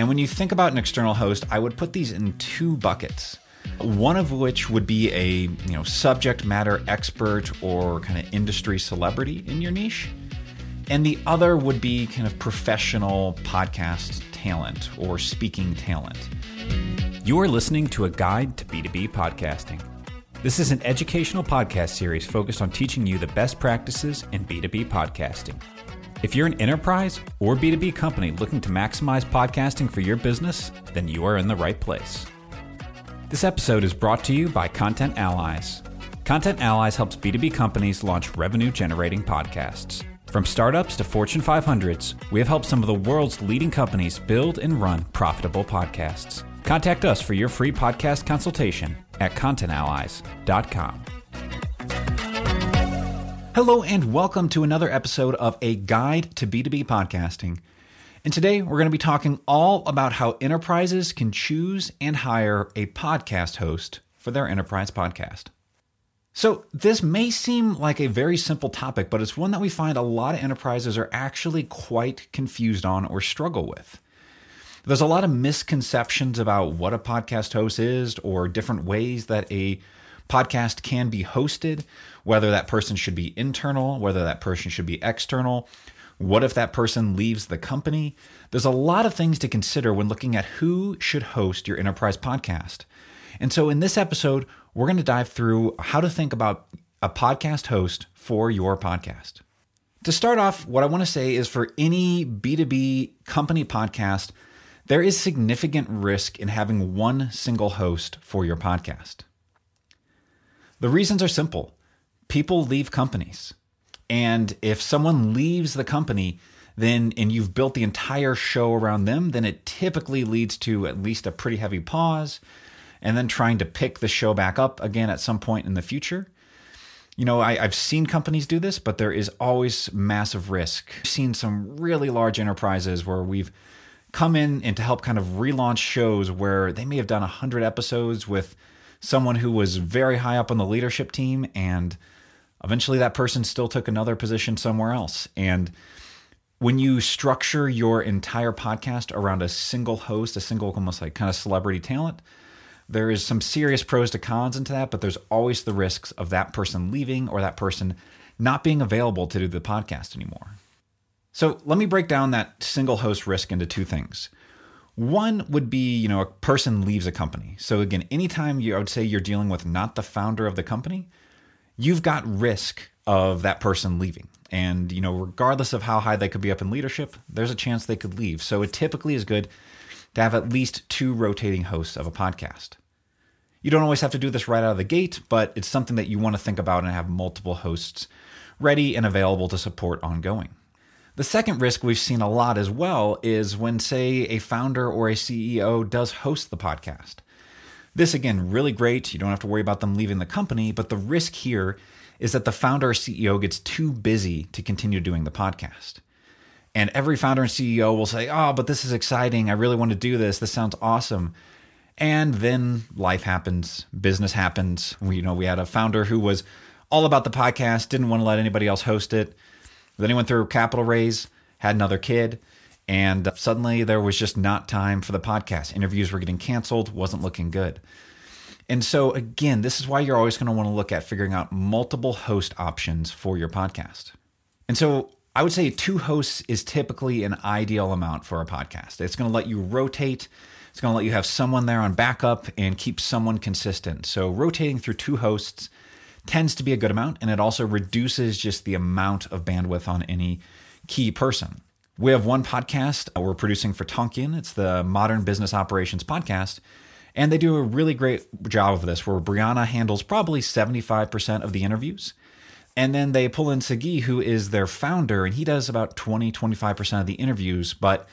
And when you think about an external host, I would put these in two buckets. One of which would be a you know subject matter expert or kind of industry celebrity in your niche, and the other would be kind of professional podcast talent or speaking talent. You are listening to a guide to B2B podcasting. This is an educational podcast series focused on teaching you the best practices in B2B podcasting. If you're an enterprise or B2B company looking to maximize podcasting for your business, then you are in the right place. This episode is brought to you by Content Allies. Content Allies helps B2B companies launch revenue generating podcasts. From startups to Fortune 500s, we have helped some of the world's leading companies build and run profitable podcasts. Contact us for your free podcast consultation at contentallies.com. Hello, and welcome to another episode of A Guide to B2B Podcasting. And today we're going to be talking all about how enterprises can choose and hire a podcast host for their enterprise podcast. So, this may seem like a very simple topic, but it's one that we find a lot of enterprises are actually quite confused on or struggle with. There's a lot of misconceptions about what a podcast host is or different ways that a podcast can be hosted, whether that person should be internal, whether that person should be external. What if that person leaves the company? There's a lot of things to consider when looking at who should host your enterprise podcast. And so in this episode, we're going to dive through how to think about a podcast host for your podcast. To start off, what I want to say is for any B2B company podcast, there is significant risk in having one single host for your podcast. The reasons are simple people leave companies. And if someone leaves the company, then and you've built the entire show around them, then it typically leads to at least a pretty heavy pause and then trying to pick the show back up again at some point in the future. You know, I, have seen companies do this, but there is always massive risk. I've seen some really large enterprises where we've come in and to help kind of relaunch shows where they may have done 100 episodes with someone who was very high up on the leadership team and eventually that person still took another position somewhere else. And when you structure your entire podcast around a single host a single almost like kind of celebrity talent there is some serious pros to cons into that but there's always the risks of that person leaving or that person not being available to do the podcast anymore. So let me break down that single host risk into two things one would be, you know, a person leaves a company. So again, anytime you I would say you're dealing with not the founder of the company, you've got risk of that person leaving. And, you know, regardless of how high they could be up in leadership, there's a chance they could leave. So it typically is good to have at least two rotating hosts of a podcast. You don't always have to do this right out of the gate, but it's something that you want to think about and have multiple hosts ready and available to support ongoing. The second risk we've seen a lot as well is when, say, a founder or a CEO does host the podcast. This, again, really great. You don't have to worry about them leaving the company, but the risk here is that the founder or CEO gets too busy to continue doing the podcast. And every founder and CEO will say, Oh, but this is exciting. I really want to do this. This sounds awesome. And then life happens, business happens. We, you know, we had a founder who was all about the podcast, didn't want to let anybody else host it. Then he went through a capital raise, had another kid, and uh, suddenly there was just not time for the podcast. Interviews were getting canceled, wasn't looking good. And so, again, this is why you're always going to want to look at figuring out multiple host options for your podcast. And so, I would say two hosts is typically an ideal amount for a podcast. It's going to let you rotate, it's going to let you have someone there on backup and keep someone consistent. So, rotating through two hosts tends to be a good amount, and it also reduces just the amount of bandwidth on any key person. We have one podcast uh, we're producing for Tonkean. It's the Modern Business Operations Podcast. And they do a really great job of this, where Brianna handles probably 75% of the interviews. And then they pull in Sagi, who is their founder, and he does about 20, 25% of the interviews. But,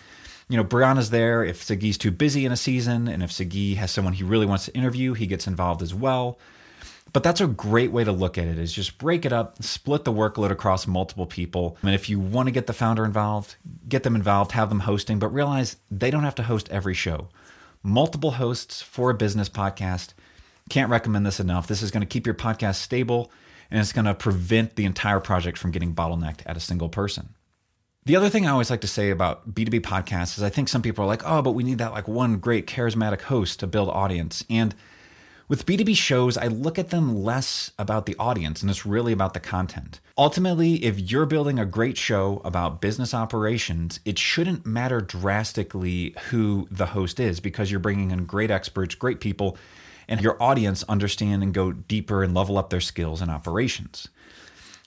you know, Brianna's there if Sagi's too busy in a season, and if Sagi has someone he really wants to interview, he gets involved as well. But that's a great way to look at it is just break it up, split the workload across multiple people. And if you want to get the founder involved, get them involved, have them hosting, but realize they don't have to host every show. Multiple hosts for a business podcast. Can't recommend this enough. This is going to keep your podcast stable and it's going to prevent the entire project from getting bottlenecked at a single person. The other thing I always like to say about B2B podcasts is I think some people are like, oh, but we need that like one great charismatic host to build audience. And with B2B shows, I look at them less about the audience and it's really about the content. Ultimately, if you're building a great show about business operations, it shouldn't matter drastically who the host is because you're bringing in great experts, great people, and your audience understand and go deeper and level up their skills and operations.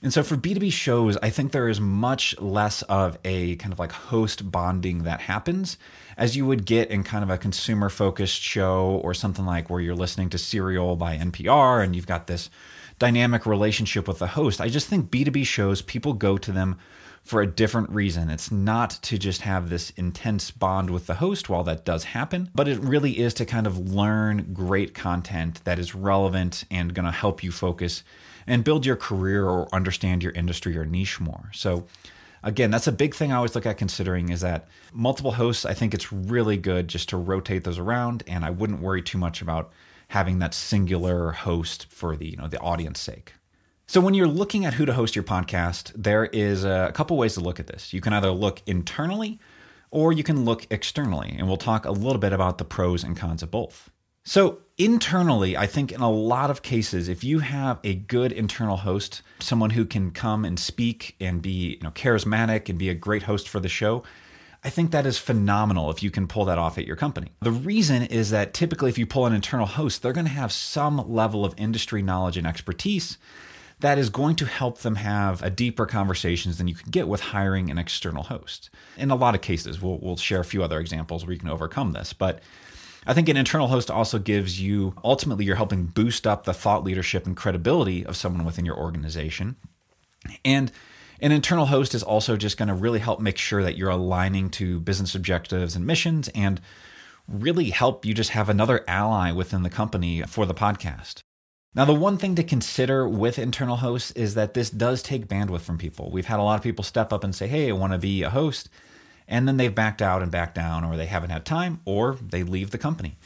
And so for B2B shows, I think there is much less of a kind of like host bonding that happens as you would get in kind of a consumer focused show or something like where you're listening to Serial by NPR and you've got this dynamic relationship with the host. I just think B2B shows, people go to them for a different reason. It's not to just have this intense bond with the host while that does happen, but it really is to kind of learn great content that is relevant and going to help you focus and build your career or understand your industry or niche more. So, again, that's a big thing I always look at considering is that multiple hosts, I think it's really good just to rotate those around and I wouldn't worry too much about having that singular host for the, you know, the audience sake. So when you're looking at who to host your podcast, there is a couple ways to look at this. You can either look internally or you can look externally, and we'll talk a little bit about the pros and cons of both. So, internally, I think in a lot of cases, if you have a good internal host, someone who can come and speak and be you know, charismatic and be a great host for the show, I think that is phenomenal if you can pull that off at your company. The reason is that typically, if you pull an internal host, they're going to have some level of industry knowledge and expertise that is going to help them have a deeper conversations than you can get with hiring an external host. In a lot of cases, we'll, we'll share a few other examples where you can overcome this, but I think an internal host also gives you ultimately you're helping boost up the thought leadership and credibility of someone within your organization. And an internal host is also just going to really help make sure that you're aligning to business objectives and missions and really help you just have another ally within the company for the podcast. Now, the one thing to consider with internal hosts is that this does take bandwidth from people. We've had a lot of people step up and say, Hey, I want to be a host and then they've backed out and backed down, or they haven't had time, or they leave the company.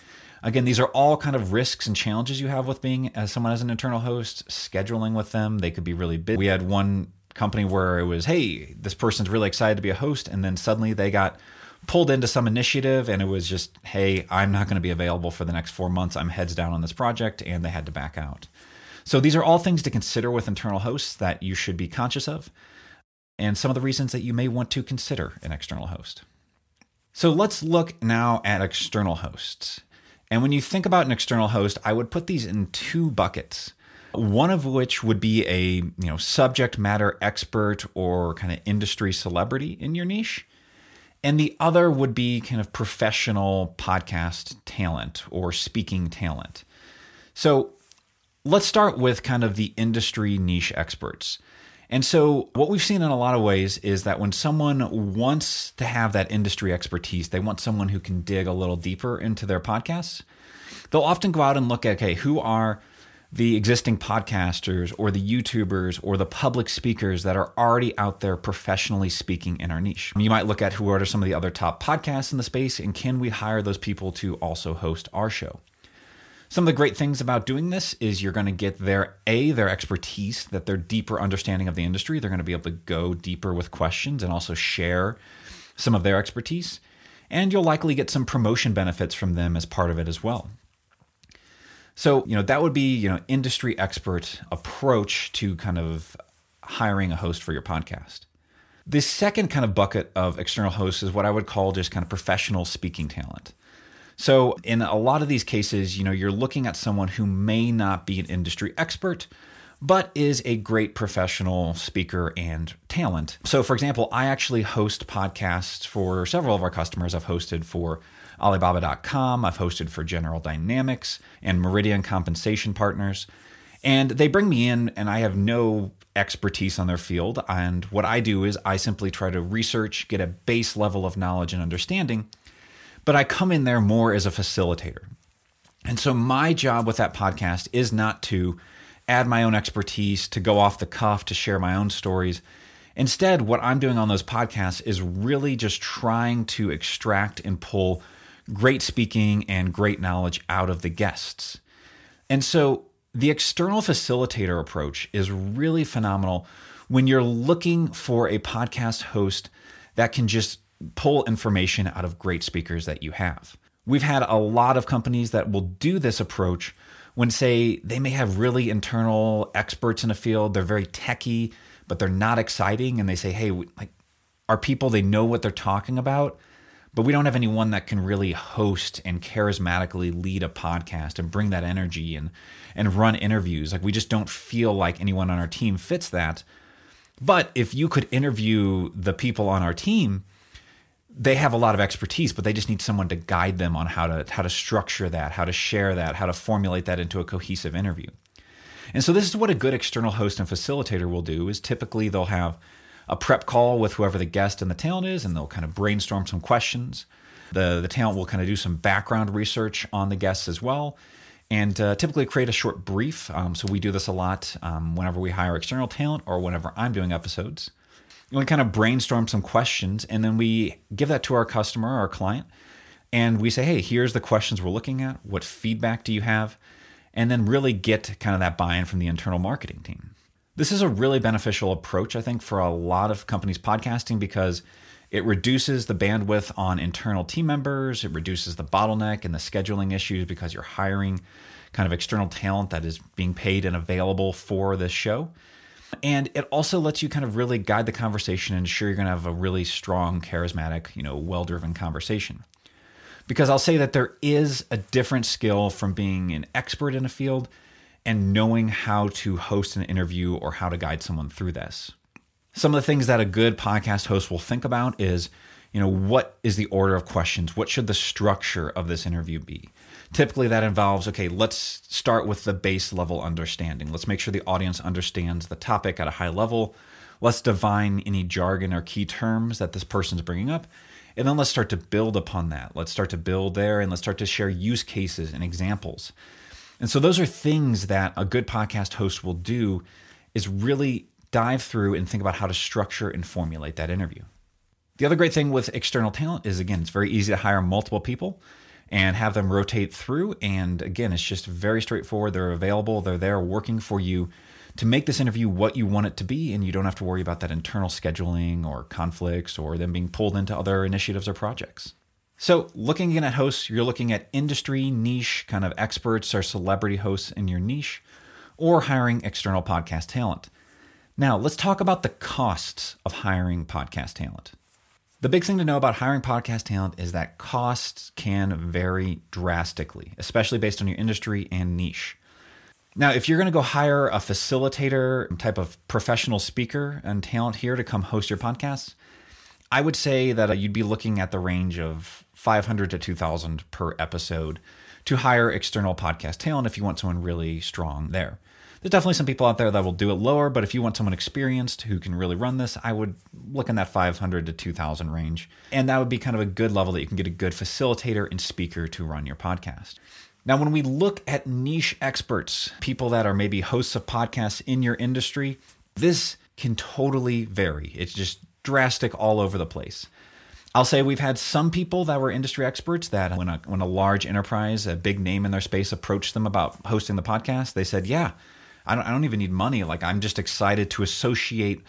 Again, these are all kind of risks and challenges you have with being as someone as an internal host, scheduling with them. They could be really busy. We had one company where it was, hey, this person's really excited to be a host, and then suddenly they got pulled into some initiative and it was just, hey, I'm not going to be available for the next four months. I'm heads down on this project, and they had to back out. So these are all things to consider with internal hosts that you should be conscious of and some of the reasons that you may want to consider an external host. So let's look now at external hosts. And when you think about an external host, I would put these in two buckets. One of which would be a you know subject matter expert or kind of industry celebrity in your niche. And the other would be kind of professional podcast talent or speaking talent. So let's start with kind of the industry niche experts. And so, what we've seen in a lot of ways is that when someone wants to have that industry expertise, they want someone who can dig a little deeper into their podcasts, they'll often go out and look at, okay, who are the existing podcasters or the YouTubers or the public speakers that are already out there professionally speaking in our niche. You might look at who are some of the other top podcasts in the space and can we hire those people to also host our show? Some of the great things about doing this is you're going to get their a their expertise, that their deeper understanding of the industry. They're going to be able to go deeper with questions and also share some of their expertise. And you'll likely get some promotion benefits from them as part of it as well. So, you know, that would be, you know, industry expert approach to kind of hiring a host for your podcast. The second kind of bucket of external hosts is what I would call just kind of professional speaking talent. So, in a lot of these cases, you know, you're looking at someone who may not be an industry expert, but is a great professional speaker and talent. So, for example, I actually host podcasts for several of our customers. I've hosted for Alibaba.com, I've hosted for General Dynamics and Meridian Compensation Partners. And they bring me in, and I have no expertise on their field. And what I do is I simply try to research, get a base level of knowledge and understanding but I come in there more as a facilitator. And so my job with that podcast is not to add my own expertise, to go off the cuff, to share my own stories. Instead, what I'm doing on those podcasts is really just trying to extract and pull great speaking and great knowledge out of the guests. And so the external facilitator approach is really phenomenal when you're looking for a podcast host that can just pull information out of great speakers that you have. We've had a lot of companies that will do this approach when, say, they may have really internal experts in a field, they're very techy, but they're not exciting, and they say, hey, like, our people, they know what they're talking about, but we don't have anyone that can really host and charismatically lead a podcast and bring that energy and and run interviews. Like we just don't feel like anyone on our team fits that. But if you could interview the people on our team, they have a lot of expertise, but they just need someone to guide them on how to how to structure that, how to share that, how to formulate that into a cohesive interview. And so this is what a good external host and facilitator will do is typically they'll have a prep call with whoever the guest and the talent is, and they'll kind of brainstorm some questions. The, the talent will kind of do some background research on the guests as well, and uh, typically create a short brief. Um, so we do this a lot um, whenever we hire external talent or whenever I'm doing episodes. We kind of brainstorm some questions, and then we give that to our customer, our client, and we say, hey, here's the questions we're looking at. What feedback do you have? And then really get kind of that buy in from the internal marketing team. This is a really beneficial approach, I think, for a lot of companies podcasting because it reduces the bandwidth on internal team members, it reduces the bottleneck and the scheduling issues because you're hiring kind of external talent that is being paid and available for this show. And it also lets you kind of really guide the conversation and ensure you're going to have a really strong, charismatic, you know, well driven conversation. Because I'll say that there is a different skill from being an expert in a field and knowing how to host an interview or how to guide someone through this. Some of the things that a good podcast host will think about is, you know, what is the order of questions? What should the structure of this interview be? Typically, that involves okay, let's start with the base level understanding. Let's make sure the audience understands the topic at a high level. Let's define any jargon or key terms that this person's bringing up. And then let's start to build upon that. Let's start to build there and let's start to share use cases and examples. And so those are things that a good podcast host will do is really dive through and think about how to structure and formulate that interview. The other great thing with external talent is again, it's very easy to hire multiple people and have them rotate through. And again, it's just very straightforward. They're available, they're there working for you to make this interview what you want it to be. And you don't have to worry about that internal scheduling or conflicts or them being pulled into other initiatives or projects. So, looking again at hosts, you're looking at industry niche kind of experts or celebrity hosts in your niche, or hiring external podcast talent. Now, let's talk about the costs of hiring podcast talent. The big thing to know about hiring podcast talent is that costs can vary drastically, especially based on your industry and niche. Now, if you're going to go hire a facilitator type of professional speaker and talent here to come host your podcast, I would say that you'd be looking at the range of 500 to 2000 per episode to hire external podcast talent if you want someone really strong there. There's definitely some people out there that will do it lower, but if you want someone experienced who can really run this, I would look in that 500 to 2000 range. And that would be kind of a good level that you can get a good facilitator and speaker to run your podcast. Now, when we look at niche experts, people that are maybe hosts of podcasts in your industry, this can totally vary. It's just drastic all over the place. I'll say we've had some people that were industry experts that when a, when a large enterprise, a big name in their space approached them about hosting the podcast, they said, yeah, I don't, I don't even need money. Like I'm just excited to associate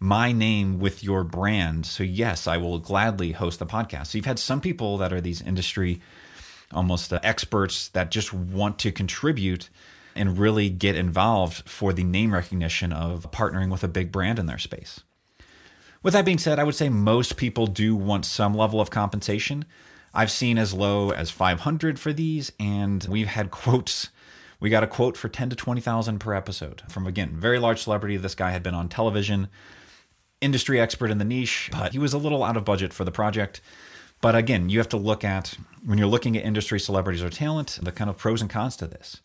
my name with your brand. So yes, I will gladly host the podcast. So you've had some people that are these industry almost uh, experts that just want to contribute and really get involved for the name recognition of partnering with a big brand in their space. With that being said, I would say most people do want some level of compensation. I've seen as low as 500 for these, and we've had quotes. We got a quote for 10 to 20,000 per episode from again, very large celebrity. This guy had been on television, industry expert in the niche, but he was a little out of budget for the project. But again, you have to look at when you're looking at industry celebrities or talent, the kind of pros and cons to this.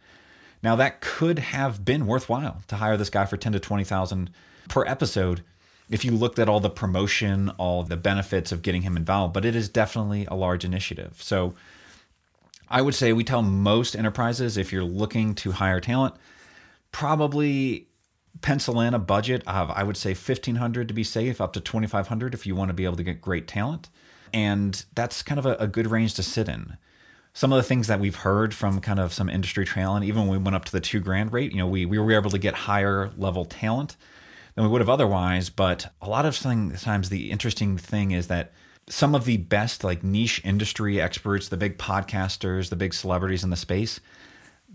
Now that could have been worthwhile to hire this guy for 10 to 20,000 per episode if you looked at all the promotion, all the benefits of getting him involved, but it is definitely a large initiative. So I would say we tell most enterprises if you're looking to hire talent, probably pencil in a budget of I would say 1500 to be safe up to 2500 if you want to be able to get great talent. And that's kind of a, a good range to sit in some of the things that we've heard from kind of some industry talent, even when we went up to the two grand rate, you know, we, we were able to get higher level talent than we would have otherwise. But a lot of times, the interesting thing is that some of the best like niche industry experts, the big podcasters, the big celebrities in the space,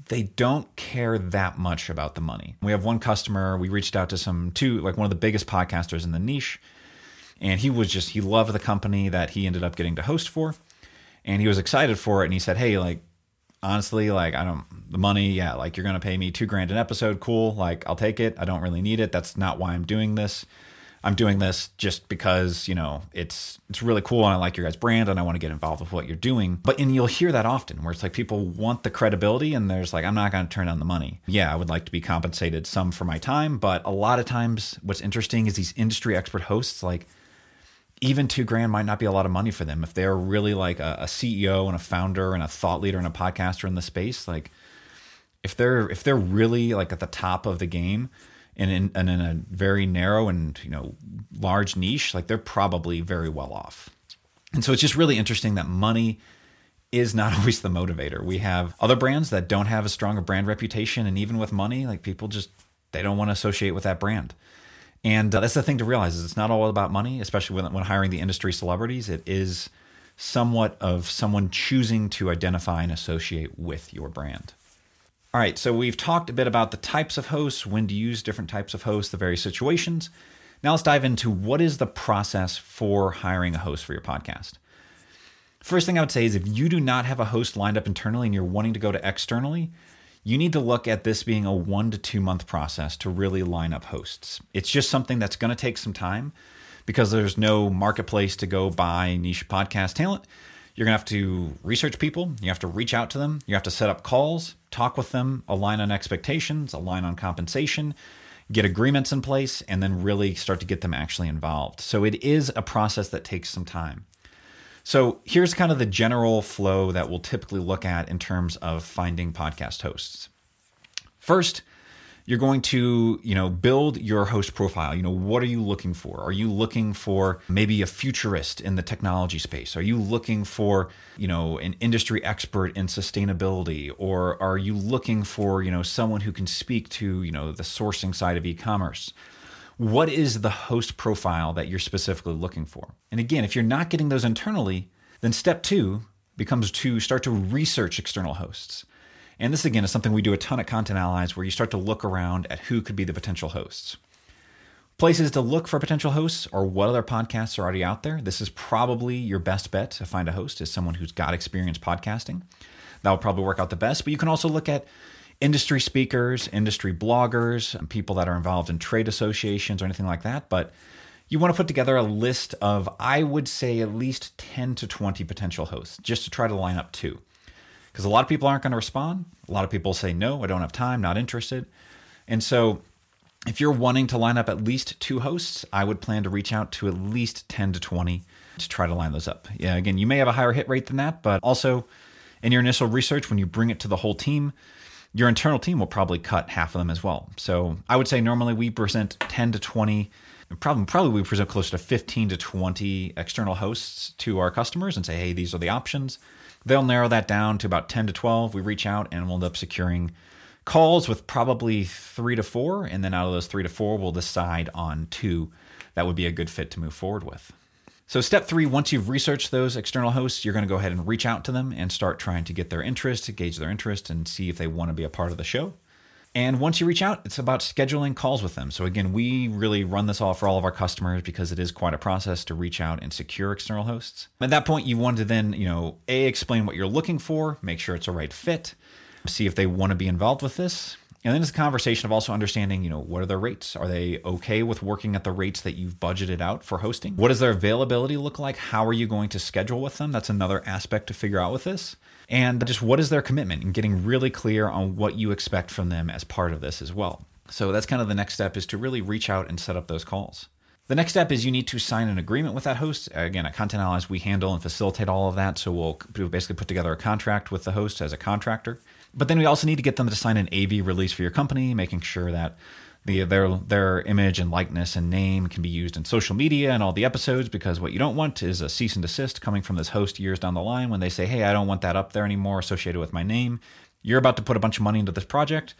they don't care that much about the money. We have one customer, we reached out to some two, like one of the biggest podcasters in the niche, and he was just, he loved the company that he ended up getting to host for. And he was excited for it. And he said, Hey, like, honestly, like, I don't, the money, yeah, like, you're going to pay me two grand an episode. Cool. Like, I'll take it. I don't really need it. That's not why I'm doing this. I'm doing this just because you know it's it's really cool and I like your guys' brand and I want to get involved with what you're doing. But and you'll hear that often where it's like people want the credibility and there's like I'm not going to turn down the money. Yeah, I would like to be compensated some for my time, but a lot of times what's interesting is these industry expert hosts like even two grand might not be a lot of money for them if they're really like a, a CEO and a founder and a thought leader and a podcaster in the space. Like if they're if they're really like at the top of the game and in, and in a very narrow and you know large niche, like they're probably very well off. And so it's just really interesting that money is not always the motivator. We have other brands that don't have as strong a brand reputation, and even with money, like people just they don't want to associate with that brand. And uh, that's the thing to realize is it's not all about money, especially when, when hiring the industry celebrities. It is somewhat of someone choosing to identify and associate with your brand. All right, so we've talked a bit about the types of hosts, when to use different types of hosts, the various situations. Now let's dive into what is the process for hiring a host for your podcast. First thing I would say is if you do not have a host lined up internally and you're wanting to go to externally, you need to look at this being a one to two month process to really line up hosts. It's just something that's going to take some time because there's no marketplace to go buy niche podcast talent. You're going to have to research people. You have to reach out to them. You have to set up calls, talk with them, align on expectations, align on compensation, get agreements in place, and then really start to get them actually involved. So it is a process that takes some time. So here's kind of the general flow that we'll typically look at in terms of finding podcast hosts. First, you're going to you know build your host profile. You know what are you looking for? Are you looking for maybe a futurist in the technology space? Are you looking for you know an industry expert in sustainability? Or are you looking for you know someone who can speak to you know the sourcing side of e-commerce? What is the host profile that you're specifically looking for? And again if you're not getting those internally then step 2 becomes to start to research external hosts and this, again, is something we do a ton at Content Allies where you start to look around at who could be the potential hosts. Places to look for potential hosts or what other podcasts are already out there. This is probably your best bet to find a host is someone who's got experience podcasting. That will probably work out the best. But you can also look at industry speakers, industry bloggers, people that are involved in trade associations or anything like that. But you want to put together a list of, I would say, at least 10 to 20 potential hosts just to try to line up two because a lot of people aren't going to respond. A lot of people say, no, I don't have time, not interested. And so if you're wanting to line up at least two hosts, I would plan to reach out to at least 10 to 20 to try to line those up. Yeah, again, you may have a higher hit rate than that, but also in your initial research, when you bring it to the whole team, your internal team will probably cut half of them as well. So I would say normally we present 10 to 20 probably probably we present closer to 15 to 20 external hosts to our customers and say hey these are the options They'll narrow that down to about 10 to 12. We reach out and we'll end up securing calls with probably three to four. And then out of those three to four, we'll decide on two that would be a good fit to move forward with. So, step three once you've researched those external hosts, you're going to go ahead and reach out to them and start trying to get their interest, gauge their interest, and see if they want to be a part of the show. And once you reach out, it's about scheduling calls with them. So, again, we really run this all for all of our customers because it is quite a process to reach out and secure external hosts. At that point, you want to then, you know, A, explain what you're looking for, make sure it's a right fit, see if they want to be involved with this. And then it's a conversation of also understanding, you know, what are their rates? Are they okay with working at the rates that you've budgeted out for hosting? What does their availability look like? How are you going to schedule with them? That's another aspect to figure out with this and just what is their commitment and getting really clear on what you expect from them as part of this as well. So that's kind of the next step is to really reach out and set up those calls. The next step is you need to sign an agreement with that host. Again, at Content Allies, we handle and facilitate all of that. So we'll basically put together a contract with the host as a contractor. But then we also need to get them to sign an AV release for your company, making sure that the, their their image and likeness and name can be used in social media and all the episodes because what you don't want is a cease and desist coming from this host years down the line when they say hey i don't want that up there anymore associated with my name you're about to put a bunch of money into this project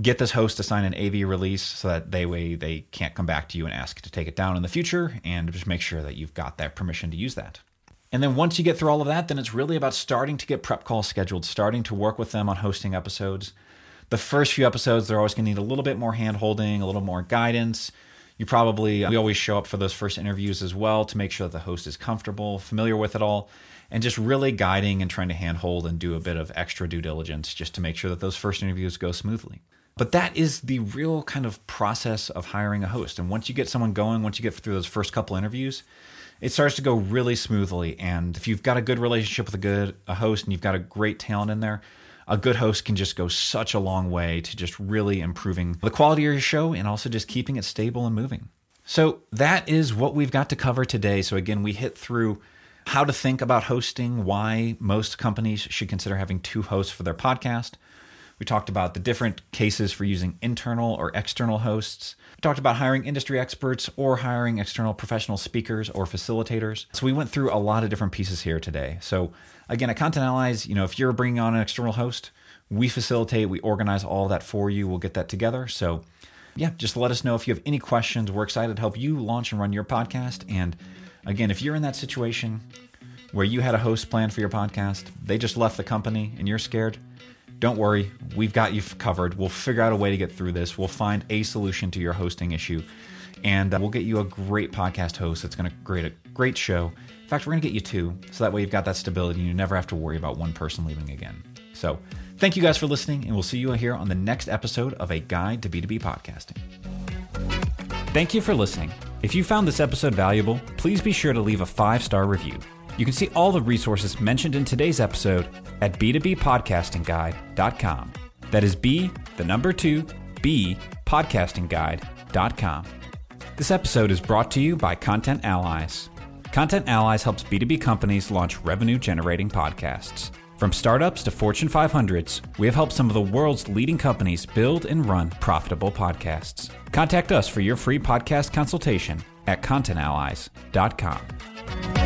get this host to sign an AV release so that they way they can't come back to you and ask to take it down in the future and just make sure that you've got that permission to use that. And then once you get through all of that, then it's really about starting to get prep calls scheduled, starting to work with them on hosting episodes. The first few episodes, they're always going to need a little bit more hand holding, a little more guidance. You probably, we always show up for those first interviews as well to make sure that the host is comfortable, familiar with it all, and just really guiding and trying to handhold and do a bit of extra due diligence just to make sure that those first interviews go smoothly. But that is the real kind of process of hiring a host. And once you get someone going, once you get through those first couple interviews, it starts to go really smoothly. And if you've got a good relationship with a good a host and you've got a great talent in there, a good host can just go such a long way to just really improving the quality of your show and also just keeping it stable and moving. So that is what we've got to cover today. So again, we hit through how to think about hosting, why most companies should consider having two hosts for their podcast. We talked about the different cases for using internal or external hosts. We talked about hiring industry experts or hiring external professional speakers or facilitators. So we went through a lot of different pieces here today. So again, at Content Allies, you know, if you're bringing on an external host, we facilitate, we organize all that for you. We'll get that together. So yeah, just let us know if you have any questions. We're excited to help you launch and run your podcast. And again, if you're in that situation where you had a host plan for your podcast, they just left the company and you're scared, don't worry, we've got you covered. We'll figure out a way to get through this. We'll find a solution to your hosting issue, and uh, we'll get you a great podcast host that's going to create a great show. In fact, we're going to get you two, so that way you've got that stability and you never have to worry about one person leaving again. So, thank you guys for listening, and we'll see you here on the next episode of A Guide to B2B Podcasting. Thank you for listening. If you found this episode valuable, please be sure to leave a five star review. You can see all the resources mentioned in today's episode at b2bpodcastingguide.com. That is B, the number two, B, podcastingguide.com. This episode is brought to you by Content Allies. Content Allies helps B2B companies launch revenue generating podcasts. From startups to Fortune 500s, we have helped some of the world's leading companies build and run profitable podcasts. Contact us for your free podcast consultation at contentallies.com.